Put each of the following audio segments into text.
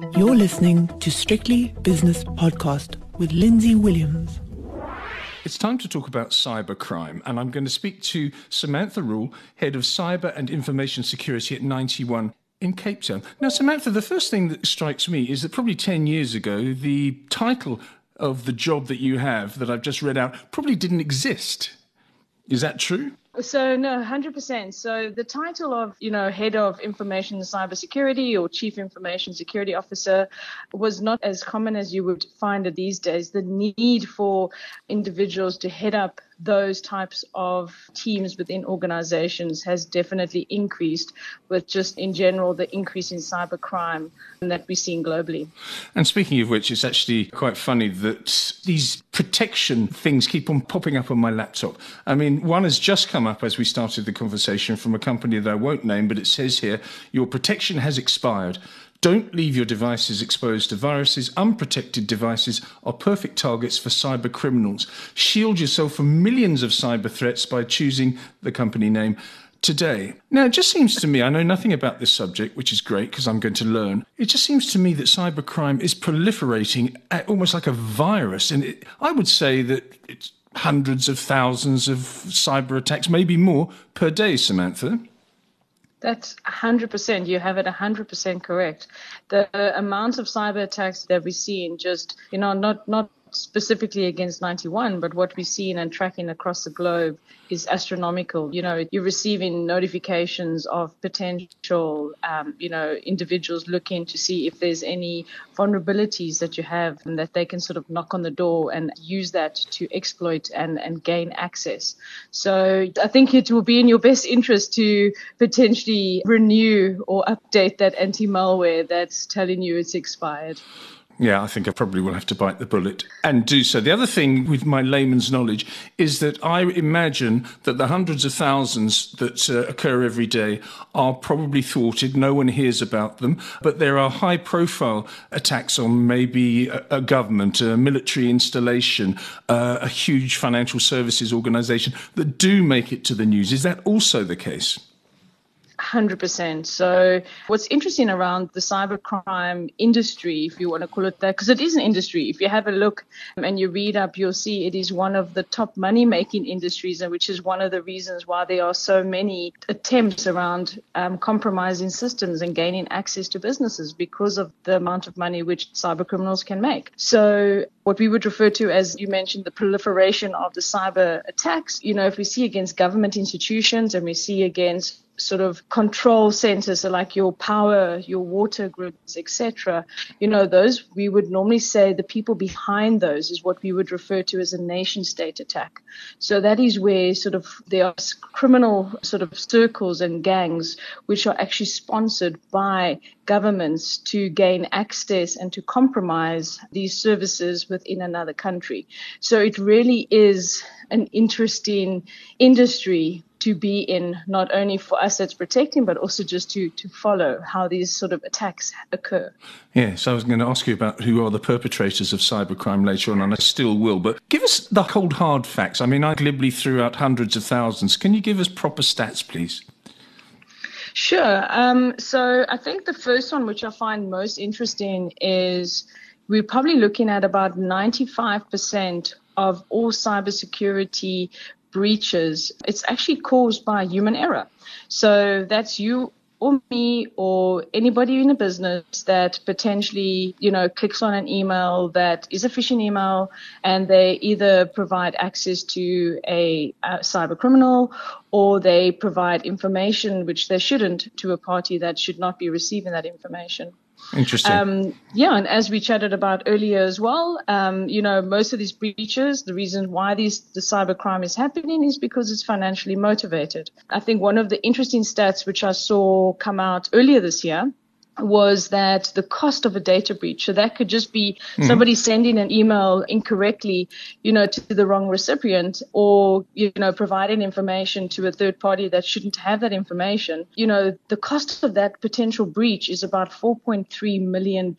You're listening to Strictly Business Podcast with Lindsay Williams. It's time to talk about cybercrime, and I'm going to speak to Samantha Rule, Head of Cyber and Information Security at Ninety One in Cape Town. Now, Samantha, the first thing that strikes me is that probably 10 years ago, the title of the job that you have that I've just read out probably didn't exist. Is that true? So no, hundred percent. So the title of you know head of information cybersecurity or chief information security officer was not as common as you would find it these days. The need for individuals to head up those types of teams within organizations has definitely increased with just in general the increase in cybercrime that we're seeing globally. And speaking of which, it's actually quite funny that these protection things keep on popping up on my laptop. I mean, one has just come up as we started the conversation from a company that I won't name, but it says here your protection has expired. Don't leave your devices exposed to viruses. Unprotected devices are perfect targets for cyber criminals. Shield yourself from millions of cyber threats by choosing the company name today. Now, it just seems to me, I know nothing about this subject, which is great because I'm going to learn. It just seems to me that cybercrime is proliferating almost like a virus. And it, I would say that it's hundreds of thousands of cyber attacks, maybe more per day, Samantha. That's 100%. You have it 100% correct. The amount of cyber attacks that we see in just, you know, not, not specifically against Ninety One, but what we're seeing and tracking across the globe is astronomical. You know, you're receiving notifications of potential, um, you know, individuals looking to see if there's any vulnerabilities that you have and that they can sort of knock on the door and use that to exploit and, and gain access. So I think it will be in your best interest to potentially renew or update that anti-malware that's telling you it's expired. Yeah, I think I probably will have to bite the bullet and do so. The other thing with my layman's knowledge is that I imagine that the hundreds of thousands that uh, occur every day are probably thwarted. No one hears about them, but there are high profile attacks on maybe a, a government, a military installation, uh, a huge financial services organization that do make it to the news. Is that also the case? 100%. So, what's interesting around the cybercrime industry, if you want to call it that, because it is an industry. If you have a look and you read up, you'll see it is one of the top money making industries, and which is one of the reasons why there are so many attempts around um, compromising systems and gaining access to businesses because of the amount of money which cyber criminals can make. So, what we would refer to as you mentioned the proliferation of the cyber attacks, you know, if we see against government institutions and we see against sort of control centers so like your power your water grids etc you know those we would normally say the people behind those is what we would refer to as a nation state attack. So that is where sort of there are criminal sort of circles and gangs which are actually sponsored by governments to gain access and to compromise these services within another country. So it really is an interesting industry to be in not only for us that's protecting but also just to to follow how these sort of attacks occur. Yes i was going to ask you about who are the perpetrators of cybercrime later on and i still will but give us the cold hard facts. I mean i glibly threw out hundreds of thousands. Can you give us proper stats please? Sure. Um, so I think the first one, which I find most interesting, is we're probably looking at about 95% of all cybersecurity breaches, it's actually caused by human error. So that's you or me or anybody in a business that potentially, you know, clicks on an email that is a phishing email and they either provide access to a, a cyber criminal or they provide information which they shouldn't to a party that should not be receiving that information. Interesting. Um, yeah, and as we chatted about earlier as well, um, you know, most of these breaches, the reason why these the cybercrime is happening is because it's financially motivated. I think one of the interesting stats which I saw come out earlier this year was that the cost of a data breach, so that could just be mm-hmm. somebody sending an email incorrectly, you know, to the wrong recipient or, you know, providing information to a third party that shouldn't have that information. You know, the cost of that potential breach is about $4.3 million.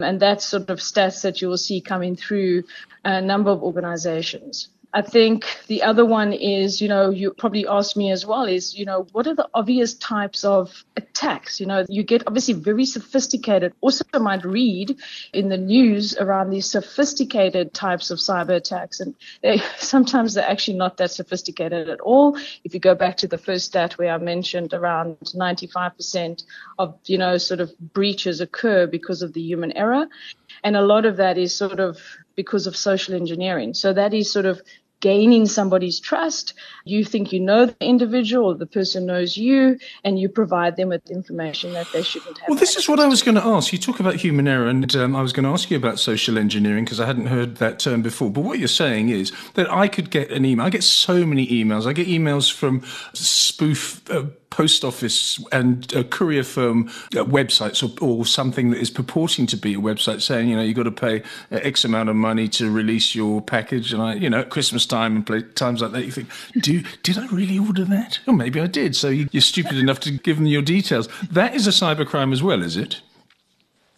And that's sort of stats that you will see coming through a number of organizations. I think the other one is, you know, you probably asked me as well is, you know, what are the obvious types of attacks? You know, you get obviously very sophisticated. Also, might read in the news around these sophisticated types of cyber attacks, and they sometimes they're actually not that sophisticated at all. If you go back to the first stat where I mentioned around 95% of, you know, sort of breaches occur because of the human error, and a lot of that is sort of because of social engineering. So that is sort of gaining somebody's trust. You think you know the individual, the person knows you, and you provide them with information that they shouldn't have. Well, this is what I was going to ask. You talk about human error, and um, I was going to ask you about social engineering because I hadn't heard that term before. But what you're saying is that I could get an email. I get so many emails. I get emails from spoof. Uh, post office and a courier firm uh, websites or, or, something that is purporting to be a website saying, you know, you've got to pay uh, X amount of money to release your package. And I, you know, at Christmas time and play, times like that, you think, do, did I really order that? Or maybe I did. So you, you're stupid enough to give them your details. That is a cybercrime as well, is it?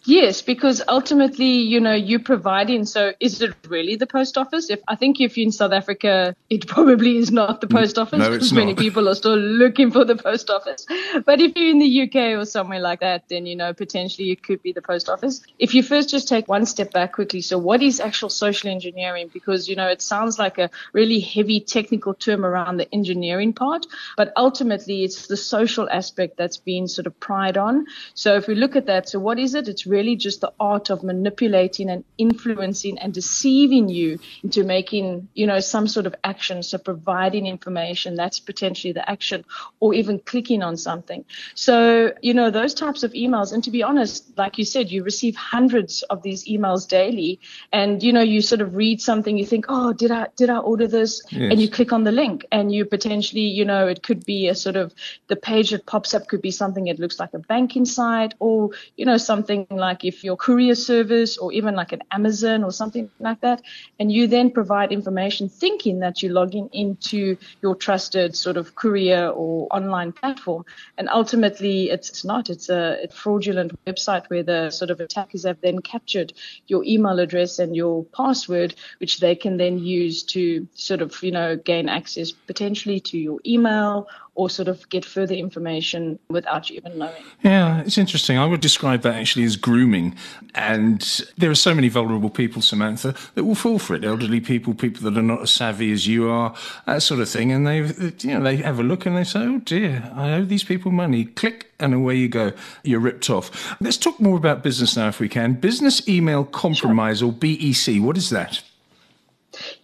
Yes, because ultimately, you know, you providing. So, is it really the post office? If I think if you're in South Africa, it probably is not the post mm, office no, because many people are still looking for the post office. But if you're in the UK or somewhere like that, then you know potentially it could be the post office. If you first just take one step back quickly, so what is actual social engineering? Because you know it sounds like a really heavy technical term around the engineering part, but ultimately it's the social aspect that's been sort of pried on. So if we look at that, so what is it? It's really really just the art of manipulating and influencing and deceiving you into making, you know, some sort of action. So providing information, that's potentially the action, or even clicking on something. So, you know, those types of emails. And to be honest, like you said, you receive hundreds of these emails daily. And, you know, you sort of read something, you think, oh, did I, did I order this? Yes. And you click on the link and you potentially, you know, it could be a sort of the page that pops up could be something it looks like a banking site or, you know, something like like if your courier service or even like an Amazon or something like that, and you then provide information thinking that you're logging into your trusted sort of courier or online platform. And ultimately it's not, it's a fraudulent website where the sort of attackers have then captured your email address and your password, which they can then use to sort of, you know, gain access potentially to your email or sort of get further information without you even knowing. Yeah, it's interesting. I would describe that actually as grooming. And there are so many vulnerable people, Samantha, that will fall for it. Elderly people, people that are not as savvy as you are, that sort of thing. And they, you know, they have a look and they say, "Oh dear, I owe these people money." Click, and away you go. You're ripped off. Let's talk more about business now, if we can. Business email compromise, sure. or BEC. What is that?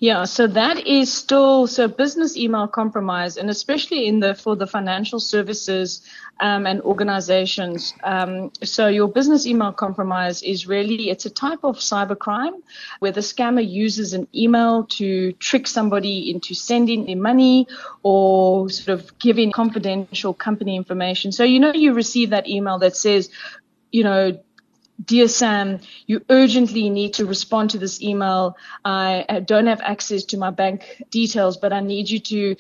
Yeah, so that is still so business email compromise, and especially in the for the financial services um, and organizations. Um, so your business email compromise is really it's a type of cybercrime where the scammer uses an email to trick somebody into sending their money or sort of giving confidential company information. So you know you receive that email that says, you know Dear Sam, you urgently need to respond to this email. I don't have access to my bank details, but I need you to,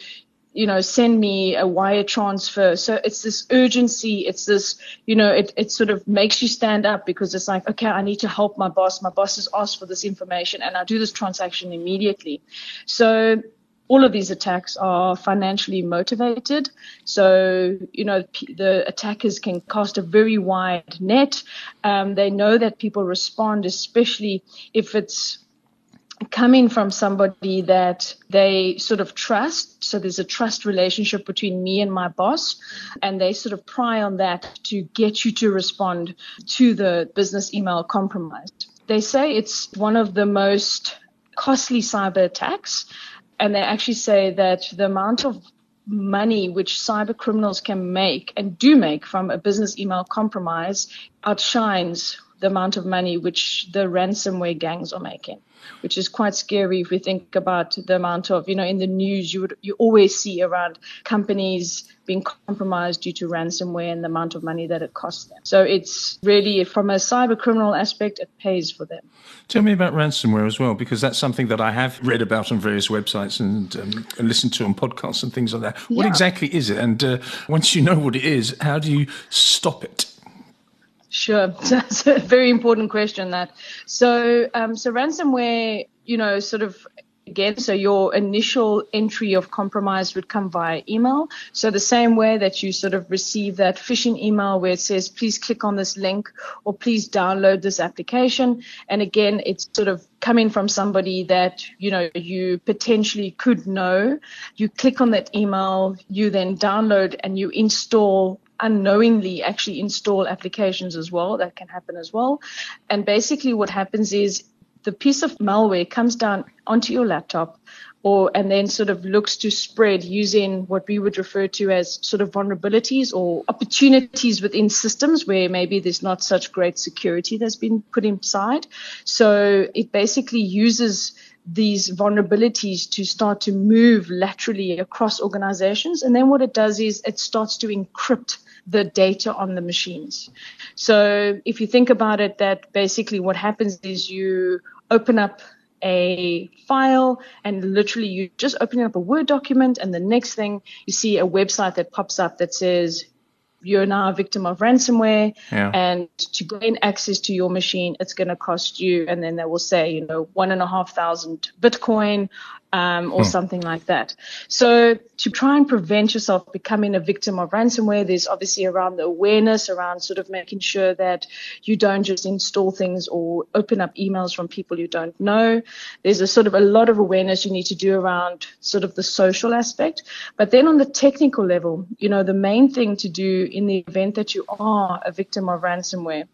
you know, send me a wire transfer. So it's this urgency. It's this, you know, it, it sort of makes you stand up because it's like, okay, I need to help my boss. My boss has asked for this information and I do this transaction immediately. So all of these attacks are financially motivated. So, you know, the attackers can cast a very wide net. Um, they know that people respond, especially if it's coming from somebody that they sort of trust. So there's a trust relationship between me and my boss, and they sort of pry on that to get you to respond to the business email compromise. They say it's one of the most costly cyber attacks and they actually say that the amount of money which cyber criminals can make and do make from a business email compromise outshines the amount of money which the ransomware gangs are making, which is quite scary if we think about the amount of, you know, in the news you would you always see around companies being compromised due to ransomware and the amount of money that it costs them. So it's really from a cyber criminal aspect, it pays for them. Tell me about ransomware as well, because that's something that I have read about on various websites and, um, and listened to on podcasts and things like that. What yeah. exactly is it? And uh, once you know what it is, how do you stop it? Sure, that's a very important question. That so um, so ransomware, you know, sort of again. So your initial entry of compromise would come via email. So the same way that you sort of receive that phishing email where it says, please click on this link or please download this application. And again, it's sort of coming from somebody that, you know, you potentially could know. You click on that email, you then download and you install unknowingly actually install applications as well. That can happen as well. And basically what happens is the piece of malware comes down onto your laptop or and then sort of looks to spread using what we would refer to as sort of vulnerabilities or opportunities within systems where maybe there's not such great security that's been put inside. So it basically uses these vulnerabilities to start to move laterally across organizations. And then what it does is it starts to encrypt the data on the machines. So if you think about it, that basically what happens is you open up a file and literally you just opening up a Word document and the next thing you see a website that pops up that says you're now a victim of ransomware yeah. and to gain access to your machine it's going to cost you and then they will say you know one and a half thousand bitcoin um, or hmm. something like that. So to try and prevent yourself becoming a victim of ransomware, there's obviously around the awareness around sort of making sure that you don't just install things or open up emails from people you don't know. There's a sort of a lot of awareness you need to do around sort of the social aspect. But then on the technical level, you know, the main thing to do in the event that you are a victim of ransomware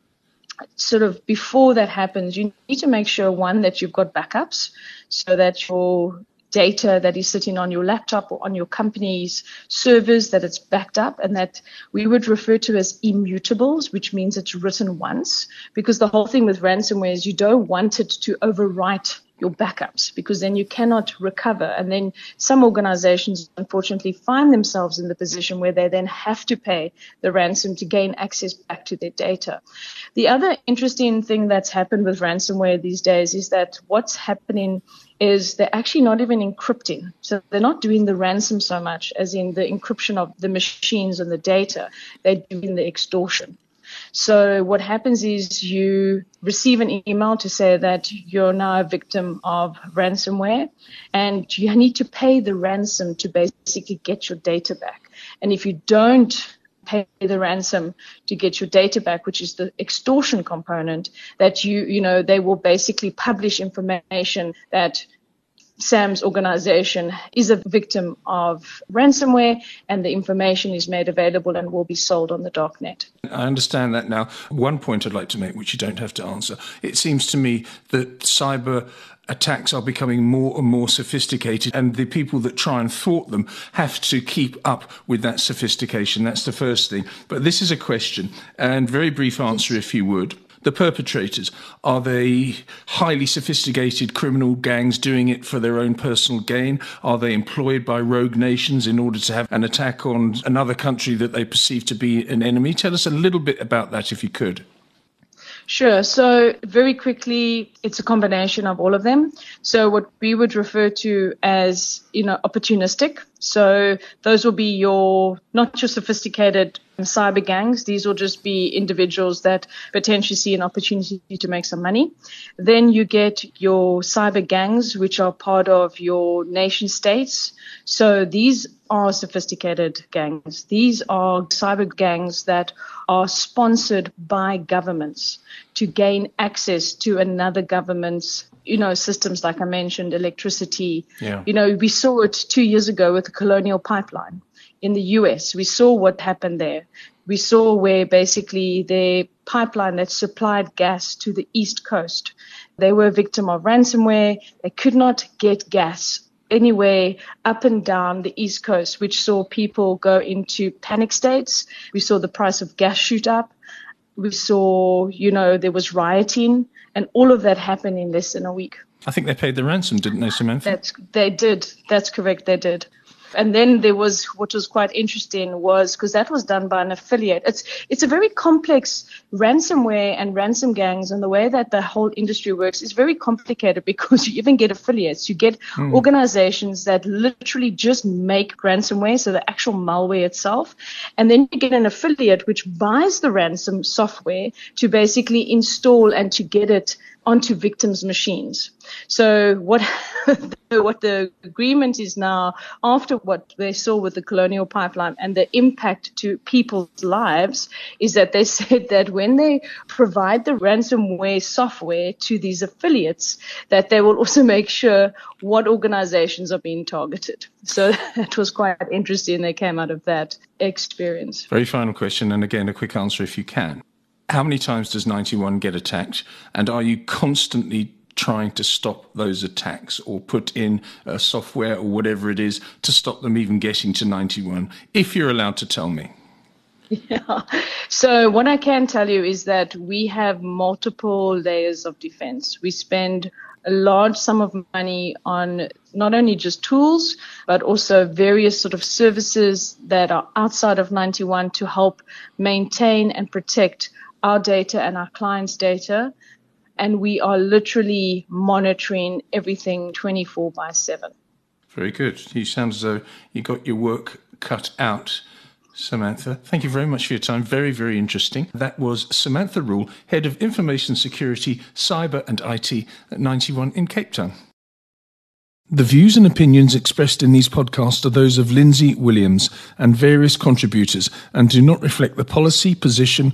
sort of before that happens, you need to make sure one that you've got backups so that your data that is sitting on your laptop or on your company's servers that it's backed up and that we would refer to as immutables, which means it's written once. Because the whole thing with ransomware is you don't want it to overwrite your backups because then you cannot recover. And then some organizations, unfortunately, find themselves in the position where they then have to pay the ransom to gain access back to their data. The other interesting thing that's happened with ransomware these days is that what's happening is they're actually not even encrypting. So they're not doing the ransom so much as in the encryption of the machines and the data. They're doing the extortion. So what happens is you receive an email to say that you're now a victim of ransomware and you need to pay the ransom to basically get your data back. And if you don't pay the ransom to get your data back, which is the extortion component, that you, you know, they will basically publish information that Sam's organization is a victim of ransomware and the information is made available and will be sold on the darknet. I understand that now. One point I'd like to make, which you don't have to answer, it seems to me that cyber attacks are becoming more and more sophisticated, and the people that try and thwart them have to keep up with that sophistication. That's the first thing. But this is a question, and very brief answer if you would the perpetrators? Are they highly sophisticated criminal gangs doing it for their own personal gain? Are they employed by rogue nations in order to have an attack on another country that they perceive to be an enemy? Tell us a little bit about that if you could. Sure. So very quickly, it's a combination of all of them. So what we would refer to as, you know, opportunistic. So those will be your, not your sophisticated cyber gangs. These will just be individuals that potentially see an opportunity to make some money. Then you get your cyber gangs, which are part of your nation states. So these are sophisticated gangs. These are cyber gangs that are sponsored by governments to gain access to another government's you know, systems like I mentioned, electricity. Yeah. You know, we saw it two years ago with the Colonial Pipeline in the US. We saw what happened there. We saw where basically the pipeline that supplied gas to the East Coast, they were a victim of ransomware. They could not get gas anywhere up and down the East Coast, which saw people go into panic states. We saw the price of gas shoot up. We saw, you know, there was rioting and all of that happened in less than a week. I think they paid the ransom, didn't they, Samantha? That's, they did. That's correct. They did. And then there was what was quite interesting was because that was done by an affiliate. It's it's a very complex ransomware and ransom gangs and the way that the whole industry works is very complicated because you even get affiliates. You get mm. organizations that literally just make ransomware, so the actual malware itself, and then you get an affiliate which buys the ransom software to basically install and to get it onto victims' machines. So what what the agreement is now after what they saw with the colonial pipeline and the impact to people's lives is that they said that when they provide the ransomware software to these affiliates that they will also make sure what organizations are being targeted. So that was quite interesting. They came out of that experience. Very final question, and again, a quick answer if you can. How many times does Ninety One get attacked? And are you constantly trying to stop those attacks or put in software or whatever it is to stop them even getting to Ninety One, if you're allowed to tell me? Yeah. So what I can tell you is that we have multiple layers of defense. We spend a large sum of money on not only just tools, but also various sort of services that are outside of Ninety One to help maintain and protect our data and our clients' data. And we are literally monitoring everything 24 by 7. Very good. You sound as though you got your work cut out. Samantha, thank you very much for your time. Very, very interesting. That was Samantha Rule, Head of Information Security, Cyber and IT at Ninety One in Cape Town. The views and opinions expressed in these podcasts are those of Lindsay Williams and various contributors and do not reflect the policy, position,